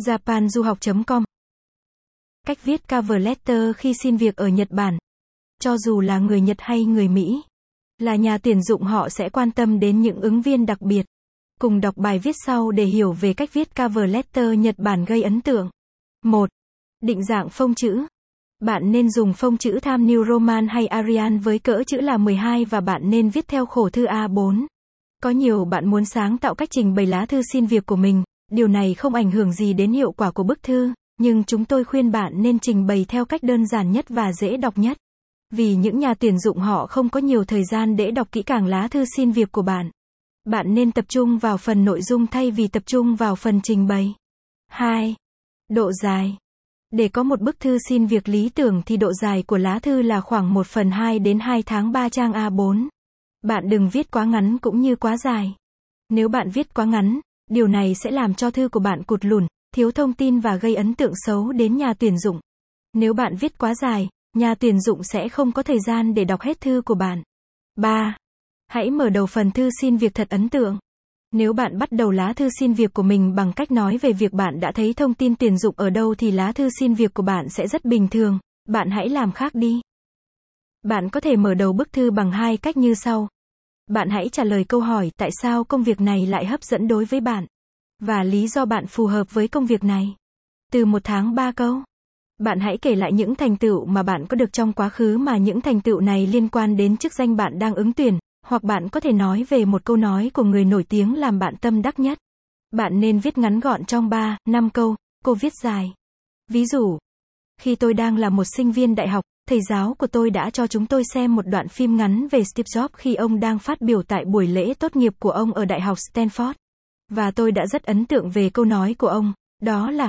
japanduhoc.com Cách viết cover letter khi xin việc ở Nhật Bản. Cho dù là người Nhật hay người Mỹ, là nhà tuyển dụng họ sẽ quan tâm đến những ứng viên đặc biệt. Cùng đọc bài viết sau để hiểu về cách viết cover letter Nhật Bản gây ấn tượng. 1. Định dạng phông chữ. Bạn nên dùng phông chữ Times New Roman hay Arial với cỡ chữ là 12 và bạn nên viết theo khổ thư A4. Có nhiều bạn muốn sáng tạo cách trình bày lá thư xin việc của mình, điều này không ảnh hưởng gì đến hiệu quả của bức thư, nhưng chúng tôi khuyên bạn nên trình bày theo cách đơn giản nhất và dễ đọc nhất. Vì những nhà tuyển dụng họ không có nhiều thời gian để đọc kỹ càng lá thư xin việc của bạn. Bạn nên tập trung vào phần nội dung thay vì tập trung vào phần trình bày. 2. Độ dài. Để có một bức thư xin việc lý tưởng thì độ dài của lá thư là khoảng 1 phần 2 đến 2 tháng 3 trang A4. Bạn đừng viết quá ngắn cũng như quá dài. Nếu bạn viết quá ngắn, điều này sẽ làm cho thư của bạn cụt lùn, thiếu thông tin và gây ấn tượng xấu đến nhà tuyển dụng. Nếu bạn viết quá dài, nhà tuyển dụng sẽ không có thời gian để đọc hết thư của bạn. 3. Hãy mở đầu phần thư xin việc thật ấn tượng. Nếu bạn bắt đầu lá thư xin việc của mình bằng cách nói về việc bạn đã thấy thông tin tuyển dụng ở đâu thì lá thư xin việc của bạn sẽ rất bình thường, bạn hãy làm khác đi. Bạn có thể mở đầu bức thư bằng hai cách như sau. Bạn hãy trả lời câu hỏi tại sao công việc này lại hấp dẫn đối với bạn và lý do bạn phù hợp với công việc này. Từ một tháng ba câu. Bạn hãy kể lại những thành tựu mà bạn có được trong quá khứ mà những thành tựu này liên quan đến chức danh bạn đang ứng tuyển, hoặc bạn có thể nói về một câu nói của người nổi tiếng làm bạn tâm đắc nhất. Bạn nên viết ngắn gọn trong 3, 5 câu, cô viết dài. Ví dụ, khi tôi đang là một sinh viên đại học, thầy giáo của tôi đã cho chúng tôi xem một đoạn phim ngắn về Steve Jobs khi ông đang phát biểu tại buổi lễ tốt nghiệp của ông ở Đại học Stanford. Và tôi đã rất ấn tượng về câu nói của ông, đó là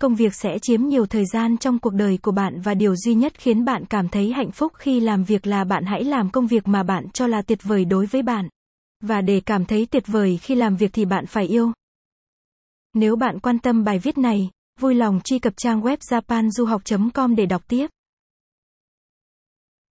công việc sẽ chiếm nhiều thời gian trong cuộc đời của bạn và điều duy nhất khiến bạn cảm thấy hạnh phúc khi làm việc là bạn hãy làm công việc mà bạn cho là tuyệt vời đối với bạn. Và để cảm thấy tuyệt vời khi làm việc thì bạn phải yêu. Nếu bạn quan tâm bài viết này, vui lòng truy cập trang web japanduhoc.com để đọc tiếp.